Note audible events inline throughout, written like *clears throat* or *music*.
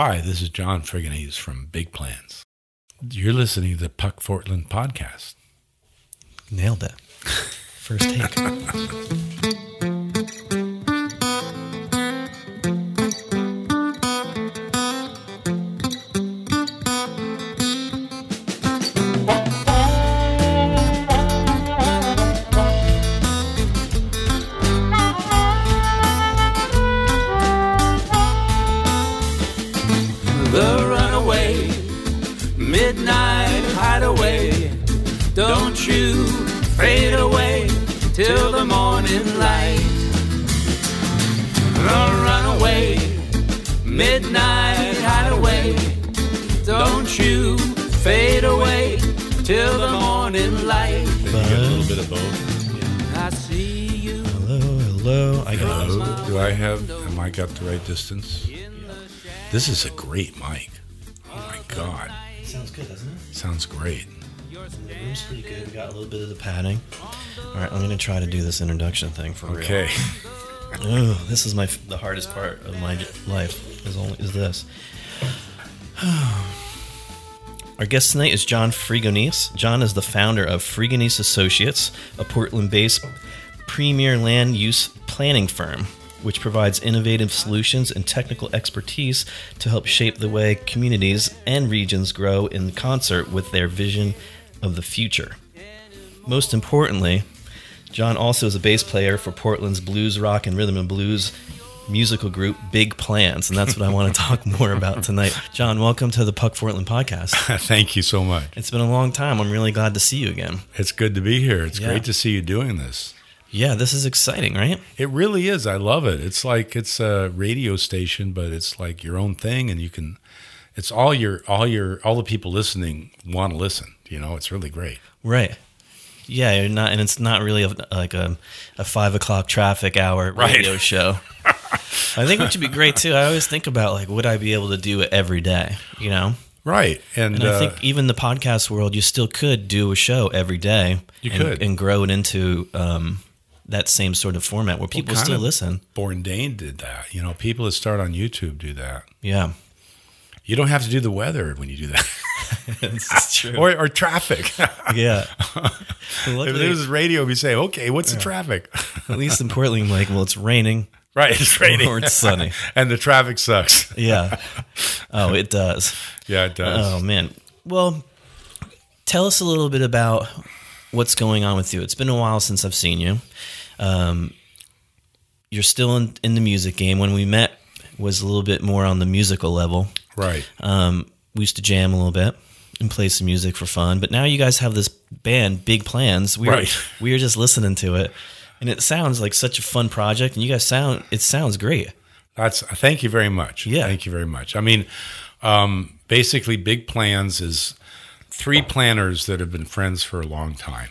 Hi, this is John Fregonese from Big Plans. You're listening to the Puckfortland podcast. Nailed it. First take. *laughs* till the morning light. Then you get a little bit of both. I see you. Hello, hello. I got Hello. Do I have, am I got the right distance? This is a great mic. Oh my God. Sounds good, doesn't it? Sounds great. The room's pretty good. We got a little bit of the padding. All right, I'm gonna try to do this introduction thing for real. Okay. *laughs* Oh, this is my the hardest part of my life. Is only is this. *sighs* *sighs* Our guest tonight is John Fregonese. John is the founder of Fregonese Associates, a Portland-based premier land use planning firm, which provides innovative solutions and technical expertise to help shape the way communities and regions grow in concert with their vision of the future. Most importantly, John also is a bass player for Portland's blues rock and rhythm and blues musical group Big Plans, and that's what I want to talk more about tonight. John, welcome to the Puckfortland podcast. *laughs* Thank you so much. It's been a long time. I'm really glad to see you again. It's good to be here. It's Yeah. great to see you doing this. Yeah, this is exciting, right? It really is. I love it. It's like it's a radio station, but it's like your own thing, and you can. It's all your all your all the people listening want to listen. You know, it's really great. Right. Yeah, you're not, and it's not really a, like a, a five o'clock traffic hour Right. radio show. *laughs* I think what would be great too. I always think about like, would I be able to do it every day? You know, Right, and, And I uh, think even the podcast world, you still could do a show every day. You and, could. and grow it into um, that same sort of format where people kind still listen. Born Dane did that. You know, people that start on YouTube do that. Yeah, You don't have to do the weather when you do that, *laughs* this true. or or traffic. *laughs* yeah, if Luckily, it was radio, we say, okay, what's the traffic? at least in Portland, like, well, it's raining. Right, it's raining Or it's sunny. *laughs* and the traffic sucks. Yeah. Oh, it does. Yeah, it does. Oh man. Well, tell us a little bit about what's going on with you. It's been a while since I've seen you. Um, you're still in, in the music game. When we met, was a little bit more on the musical level. right. Um, we used to jam a little bit and play some music for fun. But now you guys have this band, Big Plans. We were, we were just listening to it, and it sounds like such a fun project. And you guys sound it sounds great. That's thank you very much. Yeah. thank you very much. I mean, um, basically, Big Plans is three planners that have been friends for a long time.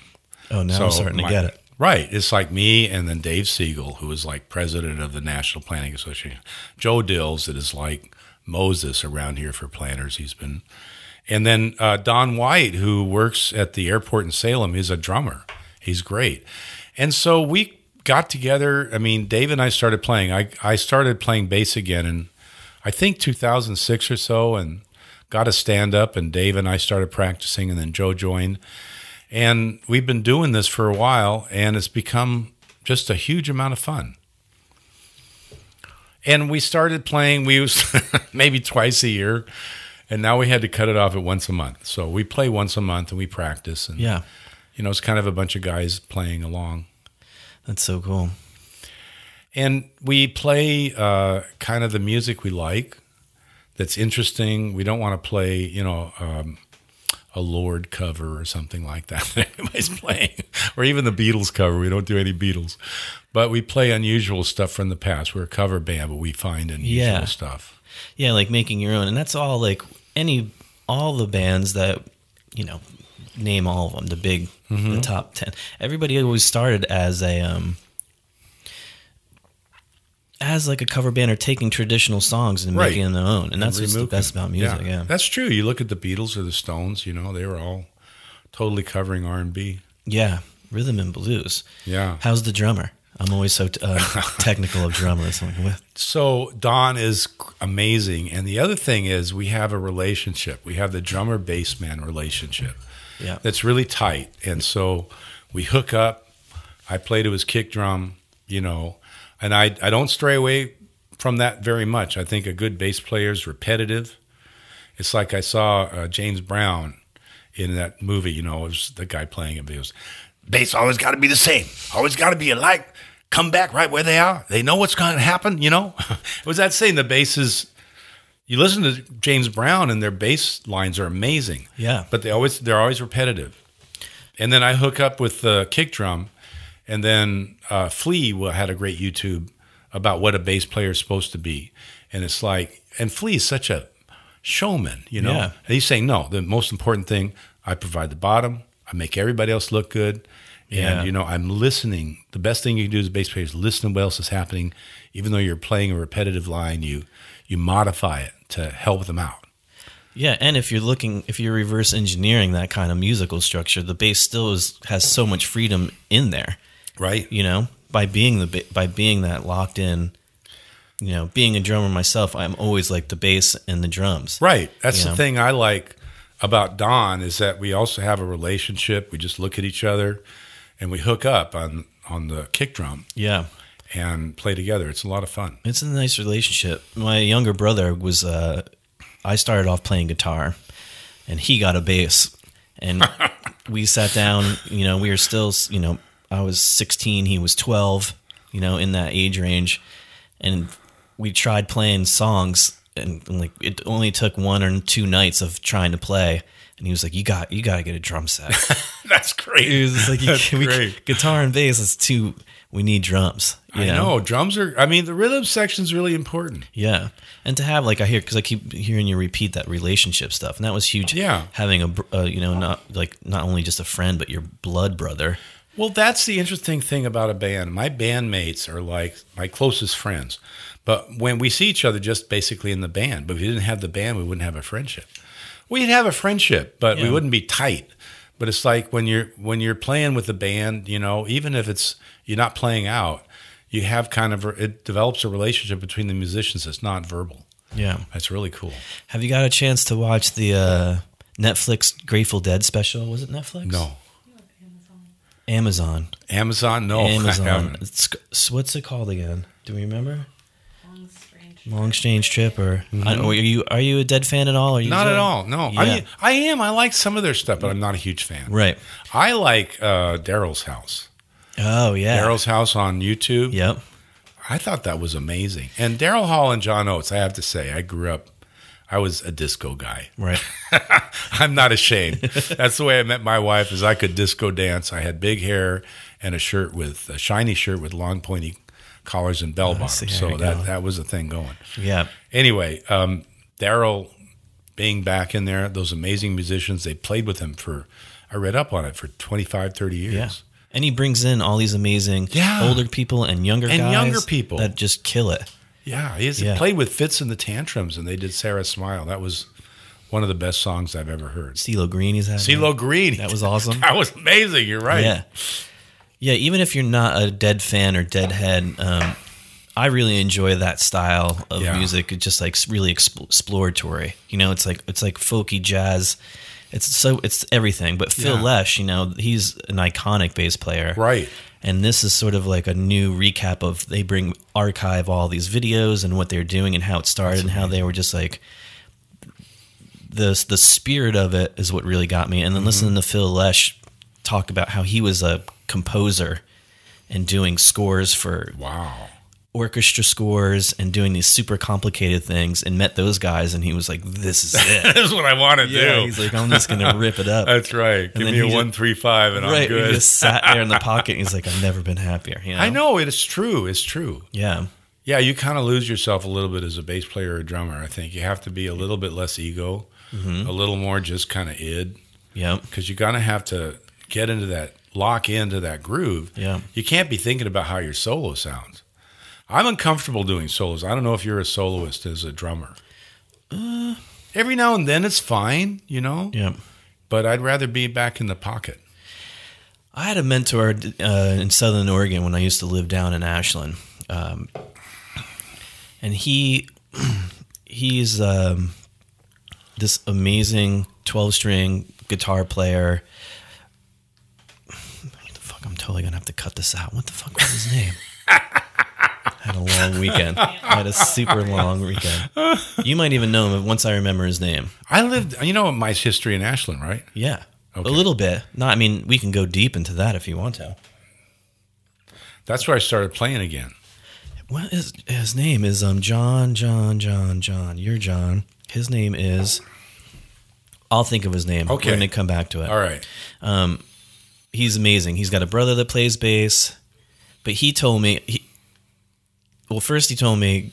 Oh, now I'm starting my- to get it. Right. It's like me and then Dave Siegel, who is like president of the National Planning Association. Joe Dills, that is like Moses around here for planners. He's been, and then uh, Don White, who works at the airport in Salem, is a drummer. He's great. And so we got together. I mean, Dave and I started playing. I, I started playing bass again in, I think, 2006 or so, and got a stand up. And Dave and I started practicing, and then Joe joined. And we've been doing this for a while, and it's become just a huge amount of fun. And we started playing, we was *laughs* maybe twice a year, and now we had to cut it off at once a month. So we play once a month and we practice. And, Yeah, you know, it's kind of a bunch of guys playing along. that's so cool. And we play uh, kind of the music we like that's interesting. We don't want to play, you know, um, a Lord cover or something like that *laughs* that everybody's playing, or even the Beatles cover. We don't do any Beatles, but we play unusual stuff from the past. We're a cover band, but we find unusual Yeah. stuff. Yeah, like making your own, and that's all. Like any, all the bands that you know, name all of them. The big, Mm-hmm. the top ten. Everybody always started as a um, as like a cover band or taking traditional songs and Right. making them their own, and that's what's the best about music. Yeah, that's true. You look at the Beatles or the Stones. You know, they were all totally covering R and B. yeah, rhythm and blues. Yeah. How's the drummer? I'm always so uh, *laughs* technical of drummers. So Don is amazing, and the other thing is we have a relationship. We have the drummer bassman relationship Yeah. that's really tight, and so we hook up. I play to his kick drum, you know, and I I don't stray away from that very much. I think a good bass player is repetitive. It's like I saw uh, James Brown in that movie. You know, it was the guy playing it. It was bass always got to be the same, always got to be alike. Come back right where they are. They know what's going to happen. You know, *laughs* was that saying. The bass is. You listen to James Brown, and their bass lines are amazing. Yeah. but they always they're always repetitive. And then I hook up with the kick drum, and then uh, Flea had a great YouTube about what a bass player is supposed to be, and it's like, and Flea is such a showman, you know. Yeah. And he's saying, no, the most important thing, I provide the bottom, I make everybody else look good, and Yeah. you know, I'm listening. The best thing you can do as a bass player is listen to what else is happening, even though you're playing a repetitive line, you you modify it to help them out. Yeah, and if you're looking, if you're reverse engineering that kind of musical structure, the bass still is, has so much freedom in there. Right. You know, by being the by being that locked in. You know, being a drummer myself, I'm always like the bass and the drums. Right. That's the thing I like about Don is that we also have a relationship. We just look at each other and we hook up on on the kick drum Yeah, and play together. It's a lot of fun. it's a nice relationship. My younger brother was. uh I started off playing guitar, and he got a bass, and *laughs* we sat down. You know, we were still. You know, I was 16, he was 12. You know, in that age range, and we tried playing songs, and, and like it only took one or two nights of trying to play. And he was like, "You got, you got to get a drum set." *laughs* That's great. He was like, That's great. "Guitar and bass is too. We need drums." you I know drums are. I mean, the rhythm section's really important. Yeah, and to have like I hear because I keep hearing you repeat that relationship stuff, and that was huge. Yeah. having a uh, you know not like not only just a friend but your blood brother. Well, that's the interesting thing about a band. My bandmates are like my closest friends. But when we see each other just basically in the band, but if we didn't have the band, we wouldn't have a friendship. We'd have a friendship, but we wouldn't be tight. But it's like when you're when you're playing with the band, you know, even if it's you're not playing out, you have kind of it develops a relationship between the musicians that's not verbal. Yeah. That's really cool. Have you got a chance to watch the uh, Netflix Grateful Dead special? Was it Netflix? No. Amazon. Amazon? No. Amazon. It's, what's it called again? Do we remember? Long strange. Long Strange Trip, or I don't, are you are you a Dead fan at all? Are you Not a- at all. No. Yeah. I I am. I like some of their stuff, but I'm not a huge fan. Right. I like uh, Daryl's house. Oh yeah. Daryl's house on YouTube. Yep. I thought that was amazing. And Daryl Hall and John Oates, I have to say, I grew up, I was a disco guy. Right. *laughs* I'm not ashamed. That's the way I met my wife is I could disco dance. I had big hair and a shirt with a shiny shirt with long pointy collars and bell bottoms. So that go. that was a thing going. Yeah. Anyway, um, Daryl being back in there, those amazing musicians, they played with him for I read up on it for 25, 30 years. Yeah. And he brings in all these amazing Yeah. older people and younger And guys younger people. that just kill it. Yeah, he's Yeah. played with Fitz and the Tantrums, and they did Sara Smile. That was one of the best songs I've ever heard. CeeLo Green he's had. CeeLo Green. That was awesome. *laughs* That was amazing. You're right. Yeah. Yeah, even if you're not a Dead fan or Deadhead, um, I really enjoy that style of Yeah. music. It's just like really exploratory. You know, it's like it's like folky jazz. It's so it's everything. But Phil Yeah. Lesh, you know, he's an iconic bass player. Right. And this is sort of like a new recap of they bring archive all these videos and what they're doing and how it started and how they were just like the the spirit of it is what really got me. And then listening to Phil Lesh talk about how he was a composer and doing scores for Wow. orchestra scores and doing these super complicated things and met those guys and he was like, This is it. *laughs* this is what I want to yeah, do. he's like, I'm just gonna *laughs* rip it up. That's right. Give then me a he just- one three five, and I'm right. good. He just sat there in the *laughs* pocket and he's like, I've never been happier. You know? I know it is true. It's true. Yeah. Yeah, you kind of lose yourself a little bit as a bass player or drummer. I think you have to be a little bit less ego, Mm-hmm. a little more just kind of id, Yep. because you're gonna have to get into that, lock into that groove. Yeah. You can't be thinking about how your solo sounds. I'm uncomfortable doing solos. I don't know if you're a soloist as a drummer. Every now and then it's fine, you know, Yep. but I'd rather be back in the pocket. I had a mentor uh, in Southern Oregon when I used to live down in Ashland, um, and he *clears throat* he's um, this amazing twelve string guitar player. What the fuck? I'm totally gonna have to cut this out. What the fuck was his name? *laughs* had a long weekend. I had a super long weekend. You might even know him once I remember his name. I lived, you know, my history in Ashland, right? Yeah. Okay. A little bit. Not I mean, we can go deep into that if you want to. That's where I started playing again. What is his name is um John John John John. You're John. His name is I'll think of his name. Okay. We're gonna come back to it. All right. He's amazing. He's got a brother that plays bass. But he told me he well first he told me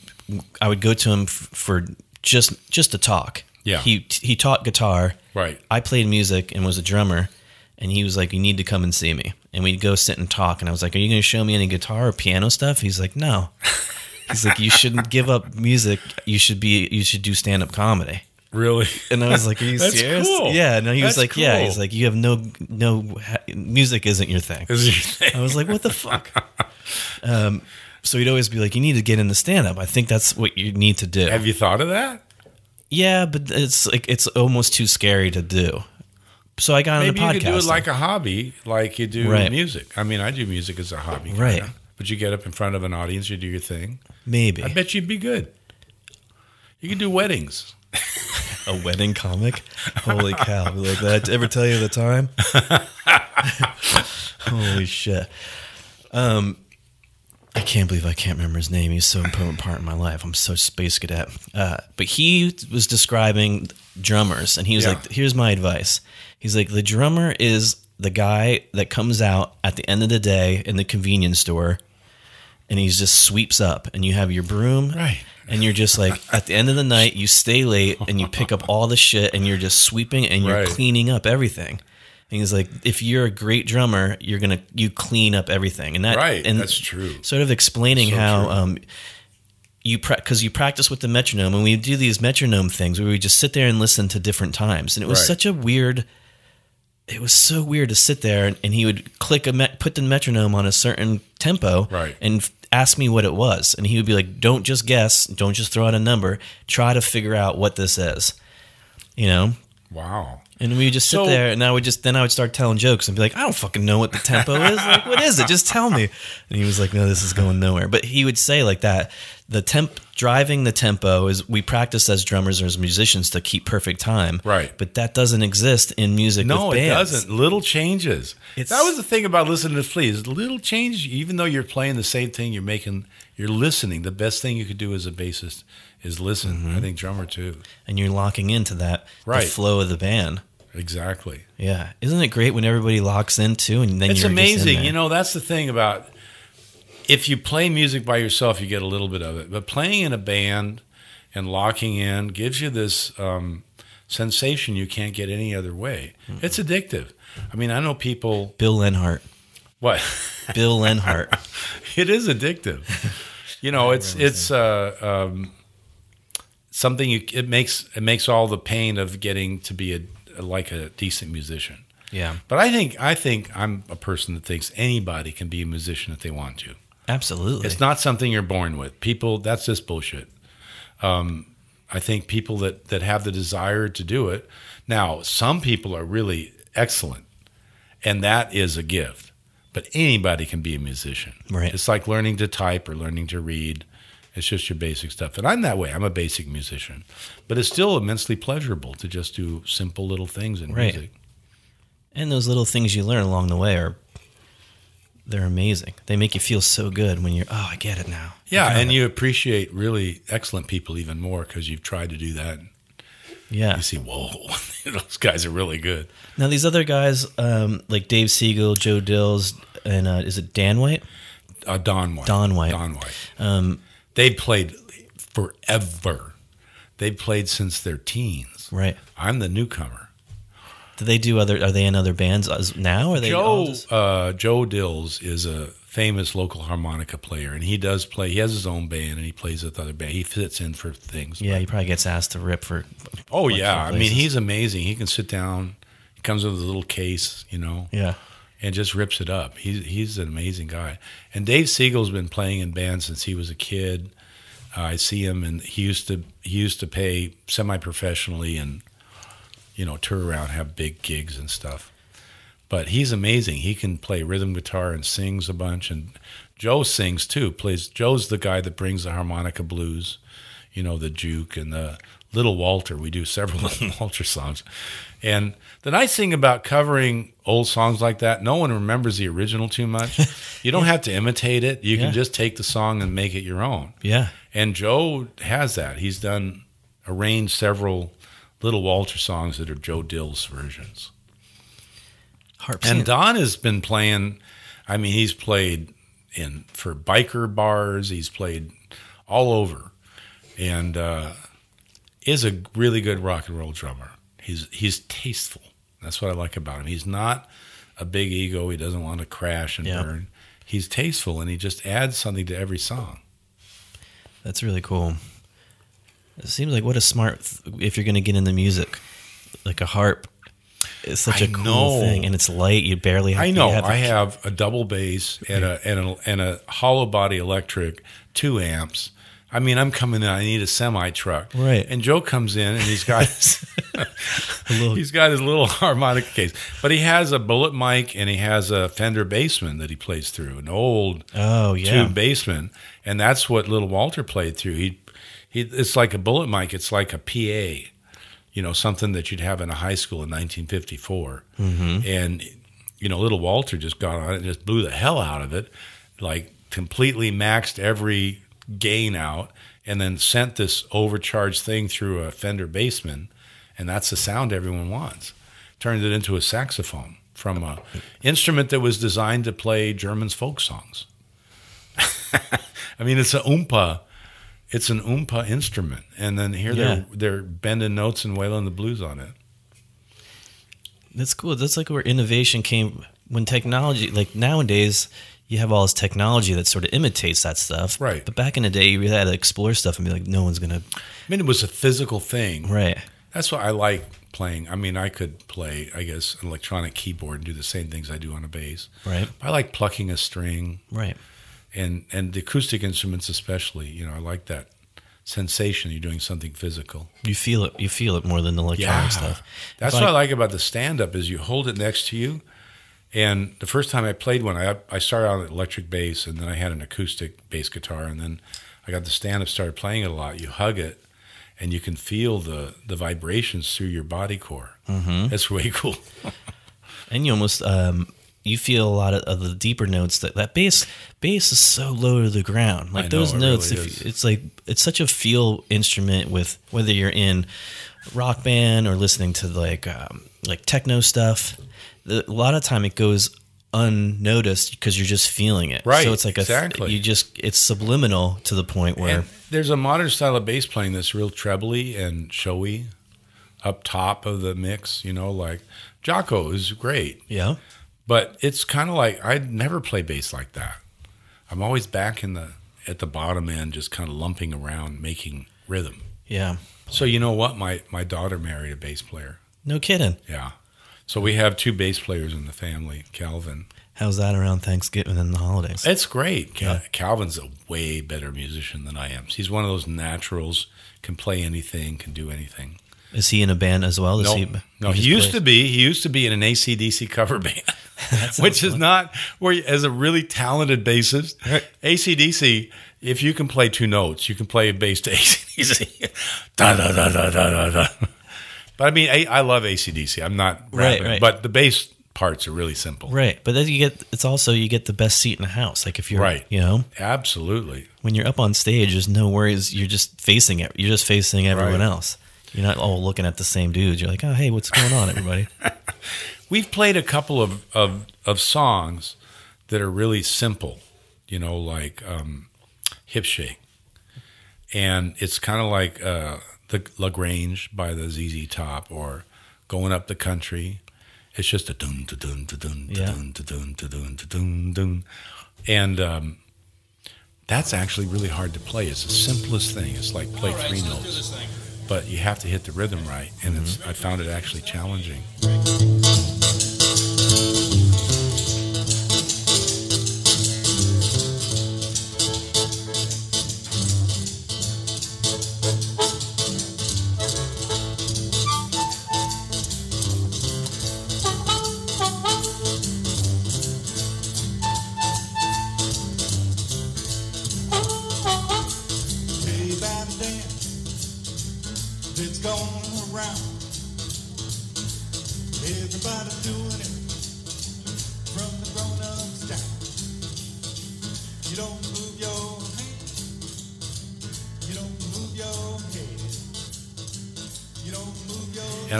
I would go to him f- for just just to talk. Yeah. He he taught guitar. Right. I played music and was a drummer, and he was like, "You need to come and see me." And we'd go sit and talk. And I was like, "Are you going to show me any guitar or piano stuff?" He's like, "No." *laughs* He's like, "You shouldn't give up music. You should be. You should do stand up comedy." Really? *laughs* And I was like, "Are you *laughs* That's serious?" cool. Yeah. No, he was That's like, "Yeah." cool. He's like, "You have no no ha- music isn't your thing." Is your thing? I was like, "What the *laughs* fuck?" Um, so he'd always be like, "You need to get into stand up. I think that's what you need to do." Have you thought of that? yeah, but it's like it's almost too scary to do. So I got Maybe on you the could do it like a hobby, like you do Right. music. I mean, I do music as a hobby, kinda. Right. But you get up in front of an audience, you do your thing. Maybe I bet you'd be good. You could do weddings. A wedding comic. Holy cow! Like that. Ever tell you the time? *laughs* Holy shit. Um, I can't believe I can't remember his name. He's so important part in my life. I'm so space cadet. Uh, but he was describing drummers, and he was Yeah. like, "Here's my advice." He's like, "The drummer is the guy that comes out at the end of the day in the convenience store." And he just sweeps up, and you have your broom, Right. and you're just like at the end of the night you stay late and you pick up *laughs* all the shit and you're just sweeping and you're Right. cleaning up everything and he's like if you're a great drummer you're gonna you clean up everything and that Right. and That's true. sort of explaining So how um you because you practice with the metronome and we do these metronome things where we just sit there and listen to different times and it was Right. such a weird it was so weird to sit there and, and he would click a met, put the metronome on a certain tempo Right. and f- ask me what it was. And he would be like don't just guess. Don't just throw out a number. Try to figure out what this is. You know? Wow. and we would just sit So- there and I would just then I would start telling jokes and be like I don't fucking know what the tempo is. Like what is it? Just tell me. And he was like no this is going nowhere. But he would say like that the temp driving the tempo is we practice as drummers or as musicians to keep perfect time Right. but that doesn't exist in music No, it doesn't. Little changes. It's- that was the thing about listening to Flea is little changes. Even though you're playing the same thing, you're making, you're listening. The best thing you could do as a bassist is listen. Mm-hmm. I think drummer too. and you're locking into that Right. the flow of the band. Exactly. Yeah, isn't it great when everybody locks into and then It's in amazing. You know, that's the thing about if you play music by yourself, you get a little bit of it. But playing in a band and locking in gives you this um, sensation you can't get any other way. Mm-hmm. It's addictive. I mean, I know people. Bill Lenhart. What? Bill Lenhart. *laughs* it is addictive. *laughs* You know, it's it's uh, um, something you. It makes it makes all the pain of getting to be a like a decent musician. Yeah, But I think I think I'm a person that thinks anybody can be a musician if they want to. Absolutely. It's not something you're born with. People, that's just bullshit. Um, I think people that that have the desire to do it. Now, some people are really excellent, and that is a gift. But anybody can be a musician. Right. It's like learning to type or learning to read. It's just your basic stuff. And I'm that way. I'm a basic musician. But it's still immensely pleasurable to just do simple little things in Right. music. And those little things you learn along the way are they're amazing. They make you feel so good when you're oh, I get it now. Yeah, and it. you appreciate really excellent people even more because you've tried to do that. yeah. You see, whoa, *laughs* those guys are really good. Now these other guys, um, like Dave Siegel, Joe Dills, and uh, is it Dan White? Uh, Don White. Don White. Don White. Um, They played forever. They played since their teens. right. I'm the newcomer. Do they do other? Are they in other bands now? Are they Joe just- uh, Joe Dills is a famous local harmonica player, and he does play. He has his own band, and he plays with other band. He fits in for things. yeah, he probably gets asked to rip for. Oh yeah, I mean he's amazing. He can sit down. He comes with a little case, you know. Yeah. and just rips it up. He's he's an amazing guy. And Dave Siegel's been playing in bands since he was a kid. Uh, I see him, and he used to he used to pay semi professionally and you know tour around, have big gigs and stuff. But he's amazing. He can play rhythm guitar and sings a bunch. And Joe sings too. Plays Joe's the guy that brings the harmonica blues, you know, the juke and the Little Walter. We do several *laughs* Little Walter songs. And the nice thing about covering old songs like that, no one remembers the original too much. *laughs* You don't have to imitate it. You Yeah. can just take the song and make it your own. Yeah. And Joe has that. He's done arranged several Little Walter songs that are Joe Dill's versions. Harp. And Don has been playing. I mean, he's played in for biker bars. He's played all over, and uh, is a really good rock and roll drummer. He's he's tasteful. That's what I like about him. He's not a big ego. He doesn't want to crash and Yeah. burn. He's tasteful, and he just adds something to every song. That's really cool. It seems like what a smart th- if you're going to get into music, like a harp. It's such a I cool know. thing, and it's light. You barely. Have, to I know. have I have a double bass and a and a and a hollow body electric, two amps. I mean, I'm coming in. I need a semi truck, Right. And Joe comes in and he's got *laughs* *laughs* his, little, he's got his little *laughs* harmonica case, but he has a bullet mic and he has a Fender Bassman that he plays through, an old Oh yeah. tube Bassman, and that's what Little Walter played through. He, it's like a bullet mic. It's like a PA, you know, something that you'd have in a high school in 1954. Mm-hmm. And you know, Little Walter just got on it and just blew the hell out of it, like completely maxed every gain out, and then sent this overcharged thing through a Fender Bassman, and that's the sound everyone wants. Turned it into a saxophone from a instrument that was designed to play German's folk songs. *laughs* I mean, it's a oompa. It's an oompa instrument, and then here Yeah. they're they're bending notes and wailing the blues on it. That's cool. That's like where innovation came when technology, like nowadays, you have all this technology that sort of imitates that stuff. Right. But back in the day, you really had to explore stuff and be like, no one's gonna. I mean, it was a physical thing. Right. That's why I like playing. I mean, I could play, I guess, an electronic keyboard and do the same things I do on a bass. Right. I like plucking a string Right. And and the acoustic instruments especially. You know, I like that sensation. You're doing something physical. You feel it. You feel it more than the electronic stuff. That's what I like about the stand up is you hold it next to you. And the first time I played one, I I started on electric bass, and then I had an acoustic bass guitar, and then I got the stand up, started playing it a lot. You hug it, and you can feel the the vibrations through your body core. Mm-hmm. It's way *laughs* cool. and you almost um, you feel a lot of, of the deeper notes that that bass bass is so low to the ground. Like I know, those it notes really if it's like it's such a feel instrument with whether you're in rock band or listening to like um, like techno stuff the, a lot of time it goes unnoticed because you're just feeling it. Right, so it's like a exactly. you just it's subliminal to the point where And there's a modern style of bass playing that's real trebly and showy up top of the mix, you know, like Jaco is great, yeah but it's kind of like I'd never play bass like that. I'm always back in the at the bottom end, just kind of lumping around, making rhythm. yeah So you know what? My my daughter married a bass player. no kidding Yeah. So we have two bass players in the family, Calvin. how's that around thanksgiving and the holidays It's great. Cal- Yeah. Calvin's a way better musician than I am. He's one of those naturals, can play anything, can do anything. is he in a band as well Does No, he, no, he just used plays? to be. He used to be in an ACDC cover *laughs* band, *laughs* which is not where, you- as a really talented bassist, ACDC. If you can play two notes, you can play a bass to *laughs* ACDC. da da da da da da da. But I mean, I, I love ACDC. I'm not Right, rapping, right. but the bass parts are really simple. Right, but then you get it's also you get the best seat in the house. Like if you're Right. you know, Absolutely. when you're up on stage, there's no worries. You're just facing it. You're just facing everyone Right. else. You're not all looking at the same dudes. You're like, oh hey, what's going on, everybody? *laughs* We've played a couple of, of, of songs that are really simple, you know, like um, Hip Shake. And it's kind of like uh, the La Grange by the ZZ Top or Going Up the Country. It's just a dun dun dun dun dun dun dun dun dun dun. And um, that's actually really hard to play. It's the simplest thing. It's like play three notes. But you have to hit the rhythm right. And it's I found it actually challenging.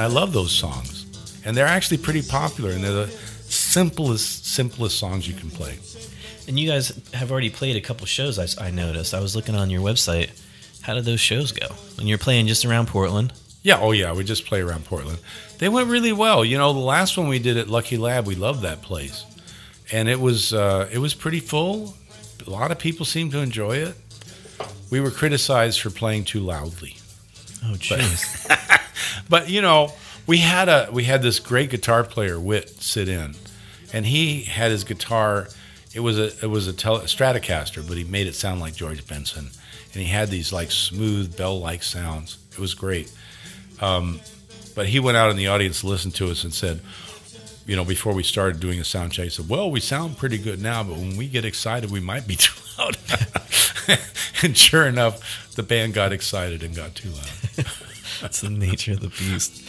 I love those songs. And they're actually pretty popular and they're the simplest, simplest songs you can play. And you guys have already played a couple shows. I, I noticed. I was looking on your website. How did those shows go? When you're playing just around Portland. Yeah, oh yeah, we just play around Portland. They went really well. You know, the last one we did at Lucky Lab, we loved that place, and it was uh, it was pretty full. A lot of people seemed to enjoy it. We were criticized for playing too loudly, Oh, jeez. *laughs* but you know, we had a we had this great guitar player, Wit, sit in, and he had his guitar. It was a it was a tele, Stratocaster, but he made it sound like George Benson, and he had these like smooth bell like sounds. It was great. Um, but he went out in the audience, listened to us, and said, you know, before we started doing a sound check, he said, "Well, we sound pretty good now, but when we get excited, we might be *laughs* too loud." *laughs* and sure enough, the band got excited and got too loud. *laughs* That's the nature of the beast.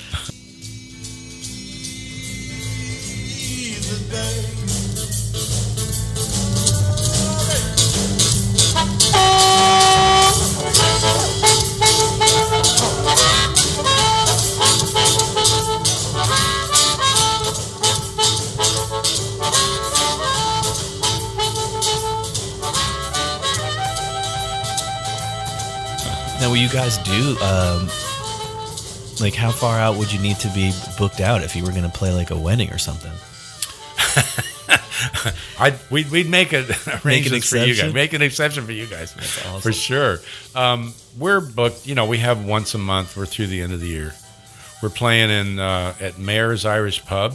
Now, will you guys do um, like how far out would you need to be booked out if you were going to play like a wedding or something? *laughs* I'd, we'd, we'd make an for you exception? guys. Make an exception for you guys. awesome. For sure. Um, we're booked. You know, we have once a month. We're through the end of the year. We're playing in uh, at Maher's Irish Pub.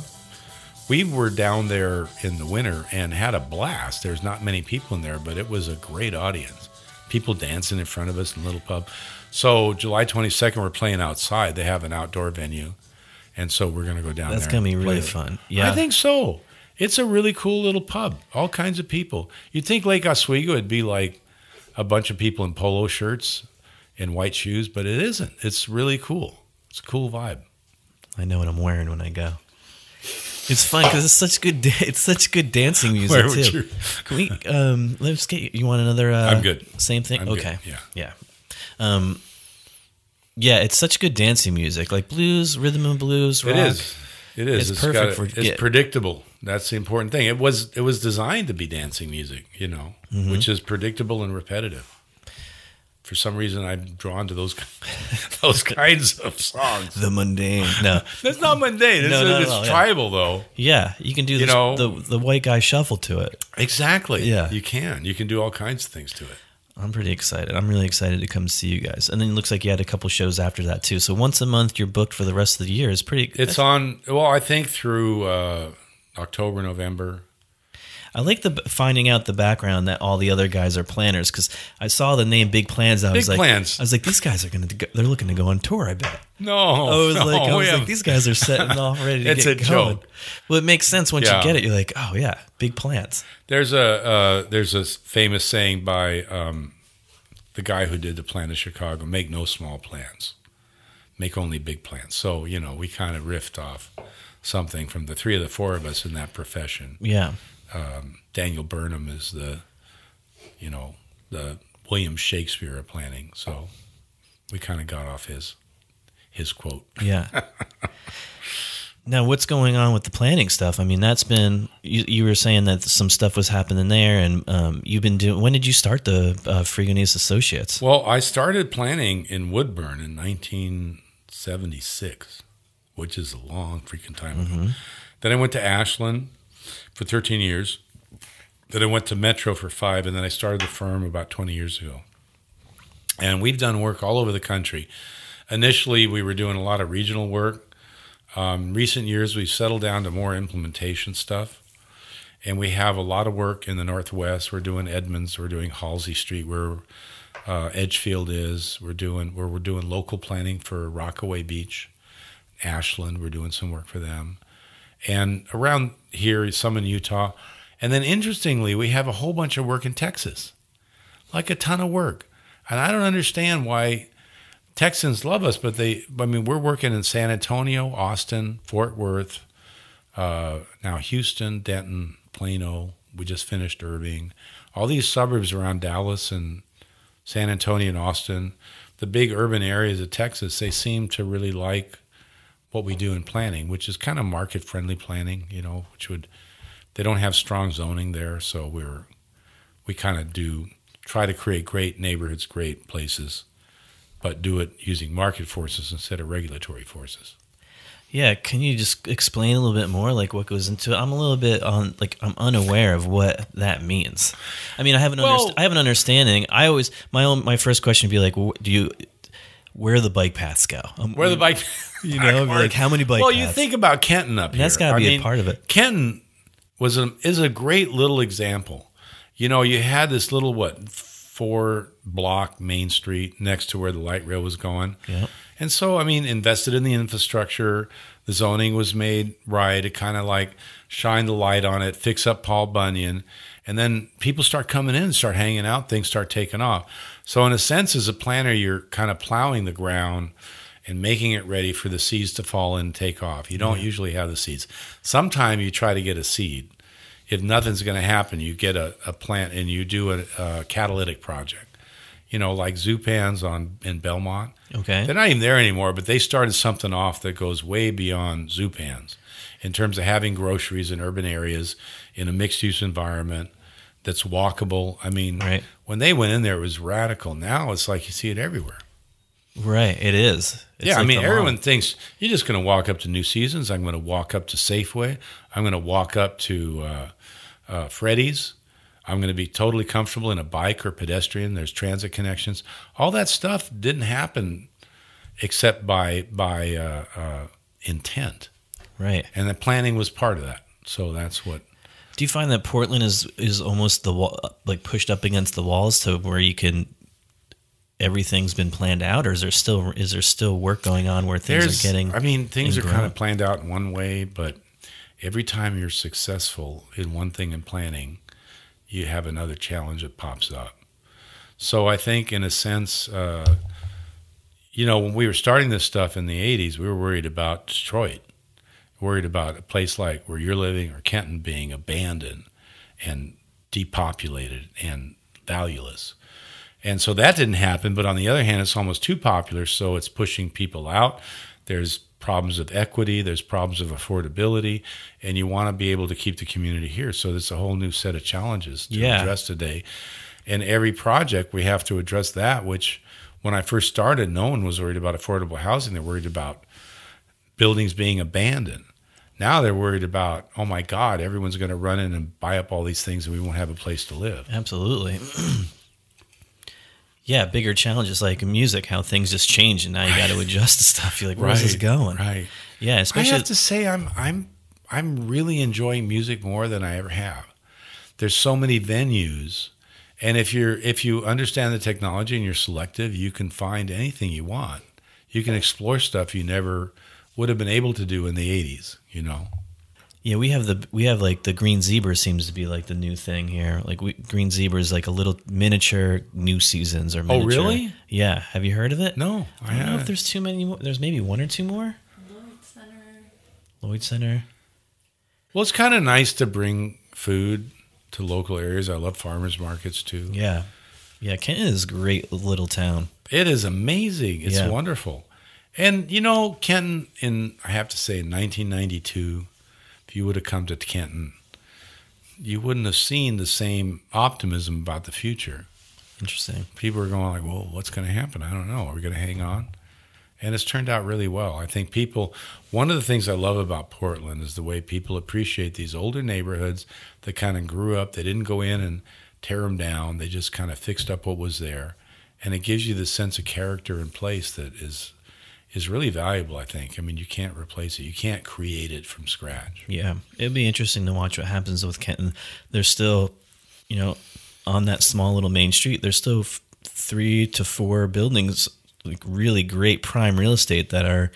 We were down there in the winter and had a blast. There's not many people in there, but it was a great audience. People dancing in front of us in the little pub. So July 22nd, we're playing outside. They have an outdoor venue, and so we're going to go down That's there. That's gonna be really fun. I think so. It's a really cool little pub. All kinds of people. You'd think Lake Oswego would be like a bunch of people in polo shirts and white shoes, but it isn't. It's really cool. It's a cool vibe. I know what I'm wearing when I go. It's fun because it's such good. Da- it's such good dancing music Where would too. you- Can we? Um, let's get. You want another? Uh, I'm good. Same thing. I'm good, okay. yeah. Yeah. Um, yeah. It's such good dancing music, like blues, rhythm and blues. It rock. is. It is. It's got perfect a- for- It's yeah. predictable. That's the important thing. It was. It was designed to be dancing music. You know, Mm-hmm. which is predictable and repetitive. For some reason, I'm drawn to those *laughs* those kinds of songs. The mundane. No. That's not mundane. It's, No, no, it's no, yeah. tribal, though. Yeah, you can do You this, know- the the white guy shuffle to it. Exactly. Yeah. You can. You can do all kinds of things to it. I'm pretty excited. I'm really excited to come see you guys. And then it looks like you had a couple shows after that too. So once a month, you're booked for the rest of the year. It's pretty. It's on. Well, I think through uh, October, November. I like the finding out the background that all the other guys are planners because I saw the name Big Plans. I was like, Plans. I was like, these guys are gonna go, they're looking to go on tour. I bet. No, I was no, like, I was like, these guys are setting *laughs* off ready to It's get a going. joke. Well, it makes sense once Yeah. you get it. You're like, oh yeah, Big Plans. There's a uh, there's a famous saying by um, the guy who did the plan of Chicago: "Make no small plans, make only big plans." So you know, we kind of riffed off something from the three of the four of us in that profession. Yeah, Daniel Burnham is the, you know, the William Shakespeare of planning. So we kind of got off his his quote. *laughs* yeah. now, what's going on with the planning stuff? I mean, that's been you, you were saying that some stuff was happening there, and um, you've been doing. When did you start the uh, Fregonese Associates? Well, I started planning in Woodburn in 1976, which is a long freaking time ago. Then I went to Ashland for 13 years. Then I went to Metro for five, and then I started the firm about 20 years ago. And we've done work all over the country. Initially, we were doing a lot of regional work. Um, recent years, we've settled down to more implementation stuff. And we have a lot of work in the Northwest. We're doing Edmonds. We're doing Halsey Street, where uh, Edgefield is. We're doing where we're doing local planning for Rockaway Beach, Ashland. We're doing some work for them, and around here, some in Utah, and then interestingly, we have a whole bunch of work in Texas, like a ton of work, and I don't understand why Texans love us, but they, I mean, we're working in San Antonio, Austin, Fort Worth, uh, now Houston, Denton, Plano. We just finished Irving. All these suburbs around Dallas and San Antonio and Austin, the big urban areas of Texas, they seem to really like what we do in planning, which is kind of market friendly planning, you know, which would, they don't have strong zoning there. So we're, we kind of do try to create great neighborhoods, great places, but do it using market forces instead of regulatory forces. Yeah, can you just explain a little bit more, like what goes into it? I'm a little bit on, like I'm unaware of what that means. I mean, I have an Well- underst- I have an understanding. I always my own my first question would be like, do you where the bike paths go? Um, Where the bike, *laughs* you know, like how many bike Well, paths? you think about Kenton up here. That's gotta I be a part of it. Kenton was a is a great little example. You know, you had this little what four block main street next to where the light rail was going. Yeah. And so, I mean, invested in the infrastructure. The zoning was made right. It kind of like shine the light on it, fix up Paul Bunyan. And then people start coming in, start hanging out, things start taking off. So, in a sense, as a planner, you're kind of plowing the ground and making it ready for the seeds to fall in and take off. You don't usually have the seeds. Sometimes you try to get a seed. If nothing's going to happen, you get a, a plant and you do a, a catalytic project. You know, like Zupans on in Belmont. okay, They're not even there anymore, but they started something off that goes way beyond Zupans in terms of having groceries in urban areas in a mixed use environment that's walkable. I mean, Right. when they went in there, it was radical. Now it's like you see it everywhere. right? It is. It's yeah, I mean, everyone thinks you're just going to walk up to New Seasons. I'm going to walk up to Safeway. I'm going to walk up to uh, uh, Freddy's. I'm going to be totally comfortable in a bike or pedestrian. There's transit connections. All that stuff didn't happen except by by uh, uh, intent, right. and the planning was part of that. So that's what. Do you find that Portland is is almost the wall, like pushed up against the walls to where you can everything's been planned out, or is there still is there still work going on where things There's, are getting? I mean, things are kind of planned out in one way, but every time you're successful in one thing in planning, you have another challenge that pops up. So I think, in a sense, uh, you know, when we were starting this stuff in the '80s, we were worried about Detroit, worried about a place like where you're living or Kenton being abandoned and depopulated and valueless. And so that didn't happen. But on the other hand, it's almost too popular. So it's pushing people out. There's problems of equity, there's problems of affordability, and you want to be able to keep the community here. So there's a whole new set of challenges to Yeah. address today. And every project, we have to address that, which when I first started, no one was worried about affordable housing. They're worried about buildings being abandoned. Now they're worried about, oh my God, everyone's going to run in and buy up all these things and we won't have a place to live. Absolutely. *clears throat* yeah, bigger challenges like music, how things just change, and now you got to adjust to stuff. You're like, where's this going? Right. Yeah, especially. I have to say I'm I'm I'm really enjoying music more than I ever have. There's so many venues and if you're if you understand the technology and you're selective, you can find anything you want. You can explore stuff you never would have been able to do in the 80s, you know. yeah, we have the we have like the green zebra seems to be like the new thing here. Like we, green zebra is like a little miniature new seasons or oh, miniature. Oh, really? Yeah, have you heard of it? No, I I don't know if there's too many more. There's maybe one or two more. Lloyd Center. Lloyd Center. Well, it's kind of nice to bring food to local areas. I love farmers markets too. Yeah, yeah. Kenton is a great little town. It is amazing. It's Yeah. wonderful. And you know, Kenton in I have to say in 1992, if you would have come to Kenton, you wouldn't have seen the same optimism about the future. Interesting. People are going like, "Well, what's going to happen? I don't know. Are we going to hang on?" And it's turned out really well. I think people one of the things I love about Portland is the way people appreciate these older neighborhoods that kind of grew up. They didn't go in and tear them down. They just kind of fixed up what was there. And it gives you the sense of character and place that is is really valuable, I think. I mean, you can't replace it. You can't create it from scratch. Yeah, it'd be interesting to watch what happens with Kenton. There's still, you know, on that small little main street, there's still f- three to four buildings, like really great prime real estate that are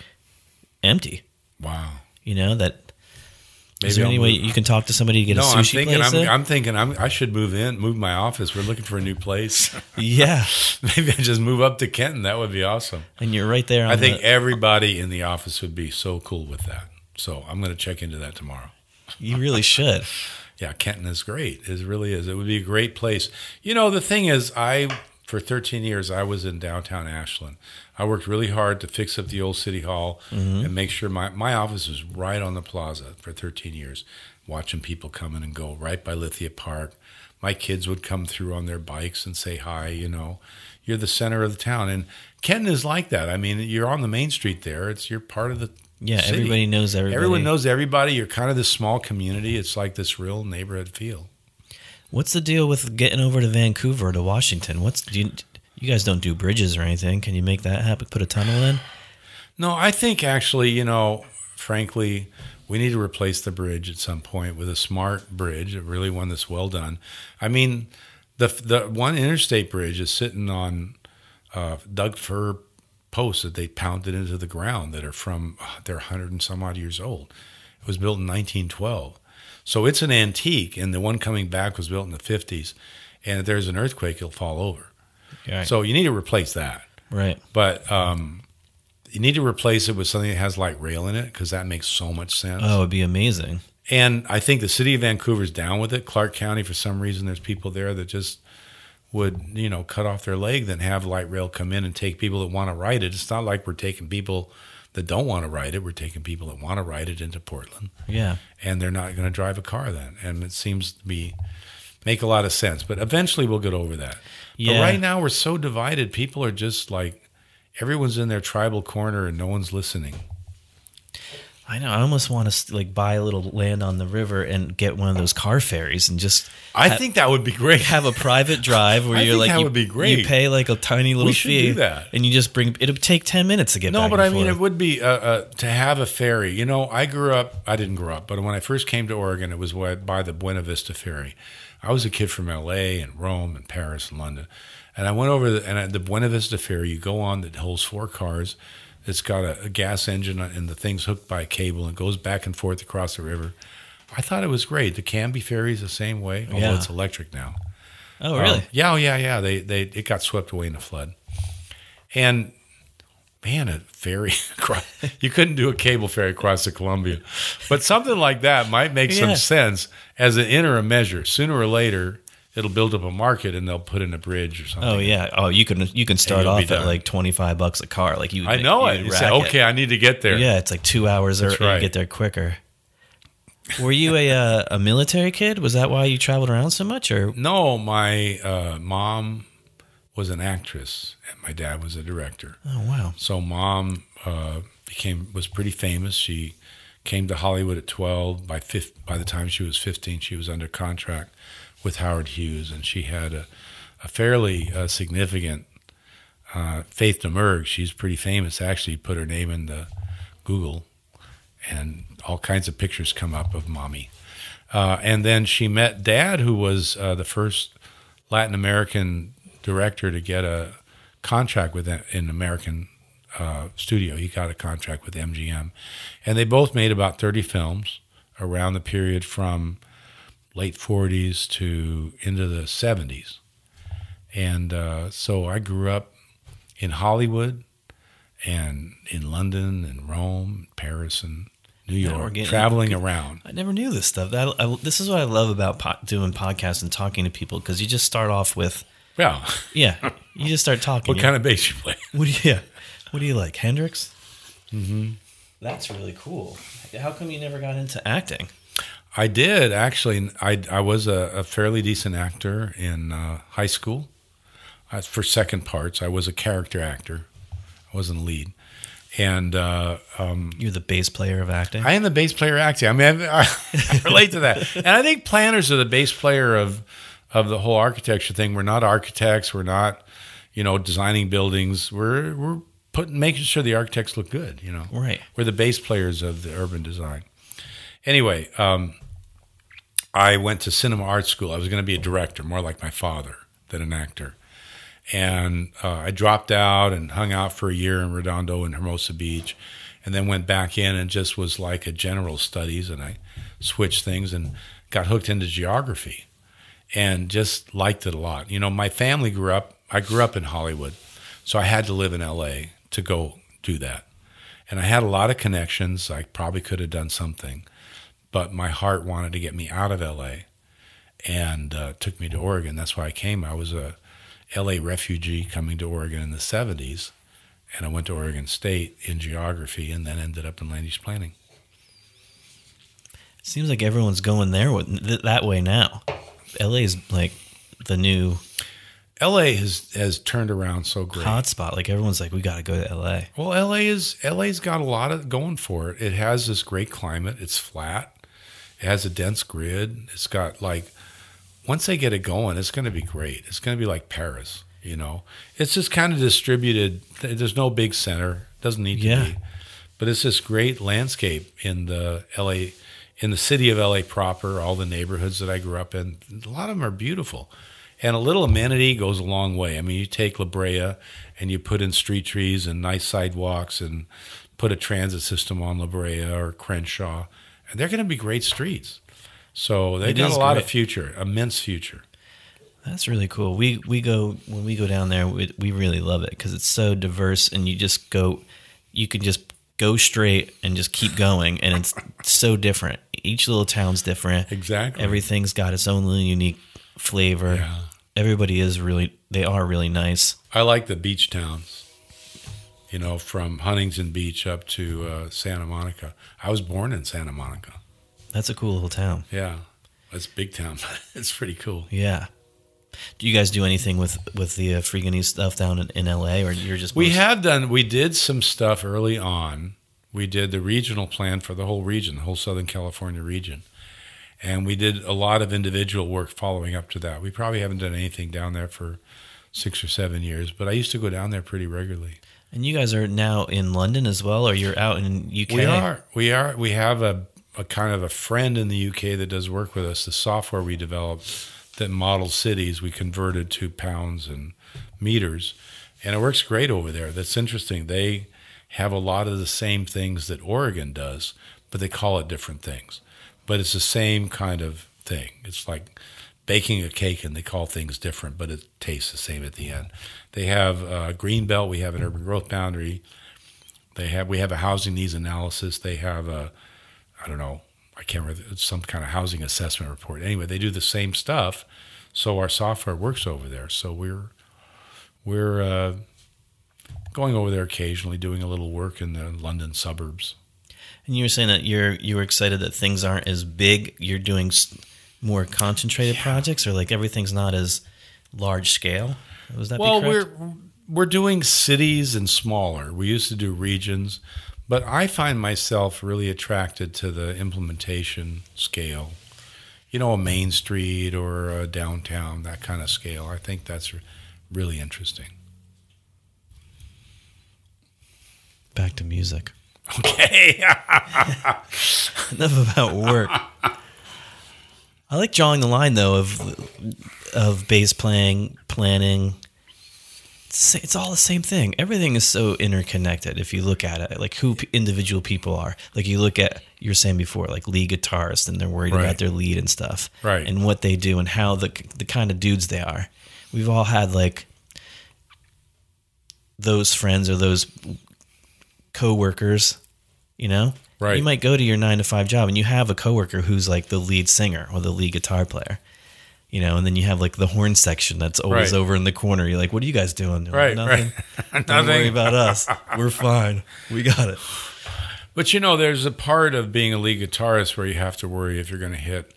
empty. Wow. You know that Maybe Is there I'll any way move- you can talk to somebody to get No, a I'm sushi thinking. place? I'm? I'm thinking. I'm, I should move in, move my office. We're looking for a new place. *laughs* *laughs* yeah, Maybe I just move up to Kenton. That would be awesome. and you're right there. On I think the- everybody in the office would be so cool with that. So I'm going to check into that tomorrow. you really should. *laughs* Yeah, Kenton is great. It really is. It would be a great place. You know, the thing is, I for 13 years I was in downtown Ashland. I worked really hard to fix up the old city hall mm-hmm. and make sure my my office was right on the plaza for 13 years, watching people come in and go right by Lithia Park. My kids would come through on their bikes and say hi. You know, you're the center of the town, and Kenton is like that. I mean, you're on the main street there. It's you're part of the Yeah, city. everybody knows everybody. Everyone knows everybody. You're kind of this small community. It's like this real neighborhood feel. What's the deal with getting over to Vancouver to Washington? What's do you, you guys don't do bridges or anything? Can you make that happen? Put a tunnel in? No, I think actually, you know, frankly, we need to replace the bridge at some point with a smart bridge, a really one that's well done. I mean, the the one interstate bridge is sitting on uh, Doug fir posts that they pounded into the ground that are from they're hundred and some odd years old. It was built in 1912, so it's an antique, and the one coming back was built in the 50s. And if there's an earthquake, it'll fall over. Right. So you need to replace that right. but um, you need to replace it with something that has light rail in it because that makes so much sense. Oh, it'd be amazing. And I think the city of Vancouver's down with it. Clark County, for some reason, there's people there that just would, you know, cut off their leg, then have light rail come in and take people that want to ride it. It's not like we're taking people that don't want to ride it. We're taking people that want to ride it into Portland, Yeah. and they're not going to drive a car then. And it seems to be make a lot of sense. But eventually, we'll get over that. Yeah. But right now, we're so divided. People are just like everyone's in their tribal corner, and no one's listening. I know. I almost want to like buy a little land on the river and get one of those car ferries and just I ha- think that would be great. have a private drive where *laughs* you're like that you, would be great. You pay like a tiny little We should fee, do that. and you just bring. It'll take ten minutes to get. No, but I mean, it would be uh, uh, to have a ferry. You know, I grew up. I didn't grow up, but when I first came to Oregon, it was by the Buena Vista Ferry. I was a kid from L.A. and Rome and Paris and London, and I went over the, and at the Buena Vista Ferry. You go on that holds four cars. It's got a, a gas engine and the thing's hooked by a cable and goes back and forth across the river. I thought it was great. The Canby ferry is the same way, although Yeah. it's electric now. oh, really? Um, yeah, oh, yeah, yeah. They they it got swept away in the flood, and man, a ferry *laughs* across, you couldn't do a cable ferry across the Columbia, but something like that might make Yeah. some sense as an interim measure. Sooner or later, it'll build up a market, and they'll put in a bridge or something. Oh yeah. Oh, you can you can start off at like twenty five bucks a car. Like you. I know it. you'd say, rack it. okay, I need to get there. Yeah, it's like two hours That's early. right. Get there quicker. Were you a uh, a military kid? Was that why you traveled around so much, or No, my uh, mom was an actress, and my dad was a director. oh wow, So mom uh, became was pretty famous. She came to Hollywood at twelve. By fif- by the time she was fifteen, she was under contract with Howard Hughes, and she had a, a fairly uh, significant uh, Faith Domergue. She's pretty famous. Actually, put her name in the Google, and all kinds of pictures come up of mommy. Uh, and then she met Dad, who was uh, the first Latin American director to get a contract with an American uh, studio. He got a contract with MGM, and they both made about thirty films around the period from late '40s to into the '70s. And uh, so I grew up in Hollywood and in London and Rome, Paris, and New York, getting- traveling around. I never knew this stuff. That I, this is what I love about po- doing podcasts and talking to people because you just start off with Yeah. yeah, you just start talking. *laughs* What kind of bass you play? *laughs* What do you? Yeah. What do you like, Hendrix? Mm-hmm. That's really cool. How come you never got into acting? I did actually. I I was a, a fairly decent actor in uh, high school. Uh, for second parts, I was a character actor. I wasn't a lead, and uh, um, You're the bass player of acting. I am the bass player acting. I mean, I, I relate to that, and I think planners are the bass player of of the whole architecture thing. We're not architects. We're not, you know, designing buildings. We're we're putting making sure the architects look good. You know, right. we're the bass players of the urban design. Anyway, um, I went to cinema art school. I was going to be a director, more like my father than an actor. And uh, I dropped out and hung out for a year in Redondo and Hermosa Beach. and then went back in and just was like a general studies, and I switched things and got hooked into geography, and just liked it a lot. You know, my family grew up. I grew up in Hollywood, so I had to live in L.A. to go do that, and I had a lot of connections. I probably could have done something, but my heart wanted to get me out of L.A. and uh, took me to Oregon. That's why I came. I was a LA refugee coming to Oregon in the 70s, and I went to Oregon State in geography and then ended up in land use planning. Seems like everyone's going there with, th- that way now. LA is like the new LA has has turned around so great. hotspot. Like everyone's like, we got to go to LA. Well, LA is LA's got a lot of going for it. It has this great climate. It's flat. It has a dense grid. It's got like once they get it going, it's going to be great. It's going to be like Paris, you know. It's just kind of distributed. There's no big center. Doesn't need to Yeah. be. But it's this great landscape in the LA in the city of LA proper, all the neighborhoods that I grew up in. A lot of them are beautiful. And a little amenity goes a long way. I mean, you take La Brea and you put in street trees and nice sidewalks and put a transit system on La Brea or Crenshaw, and they're going to be great streets. So they It got a lot of future, immense future. That's really cool. We we go when we go down there. We, we really love it because it's so diverse, and you just go. You can just go straight and just keep going, and it's so different. Each little town's different. Exactly. Everything's got its own little unique flavor. Yeah. Everybody is really. They are really nice. I like the beach towns. You know, from Huntington Beach up to uh, Santa Monica. I was born in Santa Monica. That's a cool little town. Yeah, it's a big town. *laughs* it's pretty cool. Yeah. Do you guys do anything with with the uh, Fregonese stuff down in, in LA, or you're just We most- have done. We did some stuff early on. We did the regional plan for the whole region, the whole Southern California region, and we did a lot of individual work following up to that. We probably haven't done anything down there for six or seven years, but I used to go down there pretty regularly. And you guys are now in London as well, or you're out in UK? We are. We are. We have a, a kind of a friend in the UK that does work with us. The software we developed that models cities, we converted to pounds and meters, and it works great over there. That's interesting. They have a lot of the same things that Oregon does, but they call it different things. But it's the same kind of thing. It's like baking a cake and they call things different, but it tastes the same at the end. They have a green belt. We have an urban growth boundary. They have we have a housing needs analysis. They have a I don't know I can't remember some kind of housing assessment report. Anyway, they do the same stuff, so our software works over there. So we're we're uh, going over there occasionally, doing a little work in the London suburbs. And you were saying that you're you were excited that things aren't as big. You're doing more concentrated projects, or like everything's not as large scale. Was that well, be correct? we're we're doing cities and smaller. We used to do regions, but I find myself really attracted to the implementation scale. You know, a Main Street or a downtown, that kind of scale. I think that's really interesting. back to music. Okay. *laughs* *laughs* Enough about work. *laughs* I like drawing the line though of of bass playing, planning. It's, it's all the same thing. Everything is so interconnected. If you look at it, like who p- individual people are. Like you look at you were saying before, like lead guitarists, and they're worried Right. about their lead and stuff, Right. And what they do and how the the kind of dudes they are. We've all had like those friends or those coworkers, you know. Right. You might go to your nine to five job and you have a coworker who's like the lead singer or the lead guitar player, you know, and then you have like the horn section that's always Right. over in the corner. You're like, what are you guys doing? They're Right, like, Nothing. right. *laughs* Don't worry about us. We're fine. We got it. But you know, there's a part of being a lead guitarist where you have to worry if you're going to hit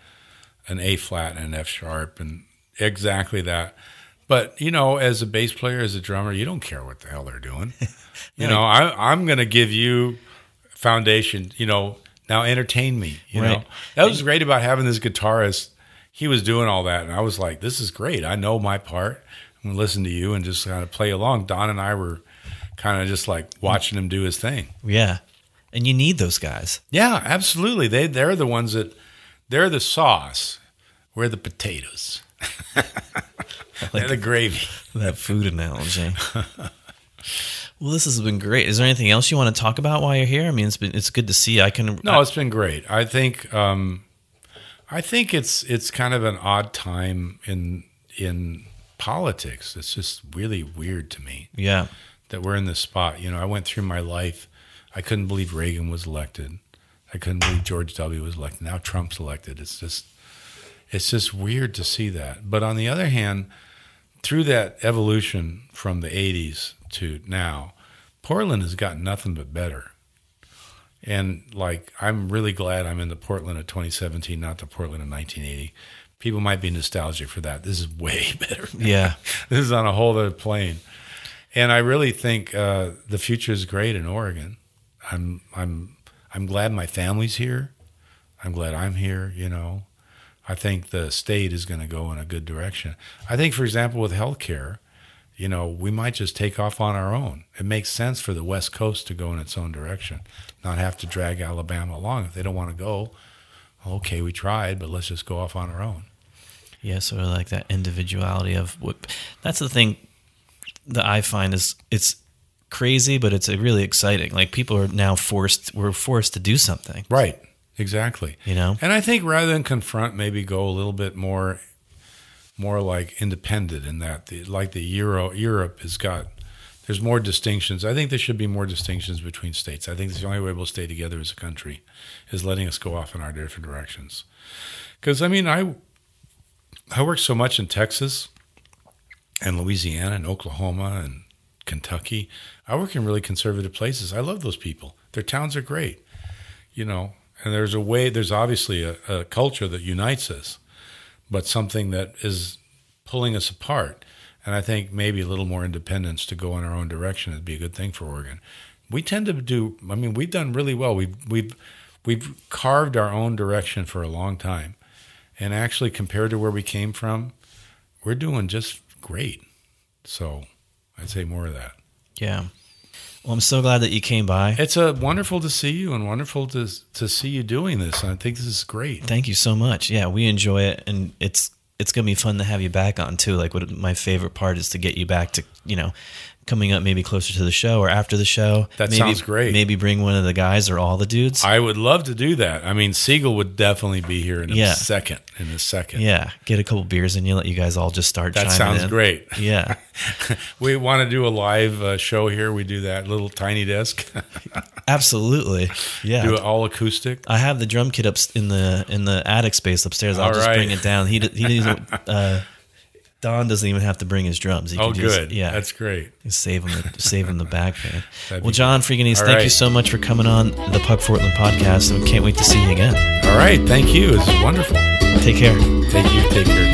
an A flat and an F sharp and exactly that. But you know, as a bass player, as a drummer, you don't care what the hell they're doing. *laughs* You know, I, I'm going to give you foundation. You know, now entertain me. You know, that was great about having this guitarist. He was doing all that, and I was like, "This is great. I know my part. I'm gonna listen to you and just kind of play along." Don and I were kind of just like watching him do his thing. Yeah. And you need those guys. Yeah, absolutely. They they're the ones that they're the sauce. We're the potatoes. *laughs* *laughs* they're the gravy. That food analogy. *laughs* Well, this has been great. Is there anything else you want to talk about while you're here? I mean, it's been it's good to see. I can No, it's been great. I think um, I think it's it's kind of an odd time in in politics. It's just really weird to me yeah, that we're in this spot. You know, I went through my life. I couldn't believe Reagan was elected. I couldn't believe George W. was elected. Now Trump's elected. It's just it's just weird to see that. But on the other hand, through that evolution from the 80s to now, Portland has gotten nothing but better. And like, I'm really glad I'm in the Portland of 2017, not the Portland of 1980. People might be nostalgic for that. This is *laughs* way better. yeah, this is on a whole other plane. And I really think uh, the future is great in Oregon. I'm I'm I'm glad my family's here. I'm glad I'm here. You know, I think the state is going to go in a good direction. I think, for example, with healthcare, you know, we might just take off on our own. It makes sense for the West Coast to go in its own direction, not have to drag Alabama along if they don't want to go. Okay, we tried, but let's just go off on our own. yeah. Sort of like that individuality of what. That's the thing that I find is it's crazy, but it's really exciting. Like people are now forced. We're forced to do something. Right. Exactly. You know. And I think rather than confront, maybe go a little bit more, more like independent in that, the, like the Euro Europe has got. There's more distinctions. I think there should be more distinctions between states. I think the only way we'll stay together as a country is letting us go off in our different directions. Because I mean, I I work so much in Texas and Louisiana and Oklahoma and Kentucky. I work in really conservative places. I love those people. Their towns are great, you know. And there's a way. There's obviously a, a culture that unites us, but something that is pulling us apart. And I think maybe a little more independence to go in our own direction would be a good thing for Oregon. We tend to do. I mean, we've done really well. We've we've we've carved our own direction for a long time, and actually compared to where we came from, we're doing just great. So I'd say more of that. Yeah. Well, I'm so glad that you came by. It's a wonderful to see you and wonderful to to see you doing this. I think this is great. Thank you so much. Yeah, we enjoy it, and it's it's gonna be fun to have you back on too. Like, what my favorite part is to get you back to you know coming up maybe closer to the show or after the show. That maybe, sounds great. Maybe bring one of the guys or all the dudes. I would love to do that. I mean, Siegel would definitely be here in a Yeah. second. In a second. yeah, get a couple beers and you let you guys all just start. That sounds in. great. Yeah, *laughs* we want to do a live uh, show here. We do that little tiny desk, *laughs* absolutely. Yeah. do it all acoustic. I have the drum kit up in the in the attic space upstairs. I'll All just right. bring it down. He he. *laughs* Uh, Don doesn't even have to bring his drums. He Oh, can just- good. yeah, that's great. save him the, save him the back pain. *laughs* Well, John Fregonese, All thank you so much for coming on the Puckfortland podcast, and we can't wait to see you again. All right, thank you. It's wonderful. Take care. Thank you. Take care.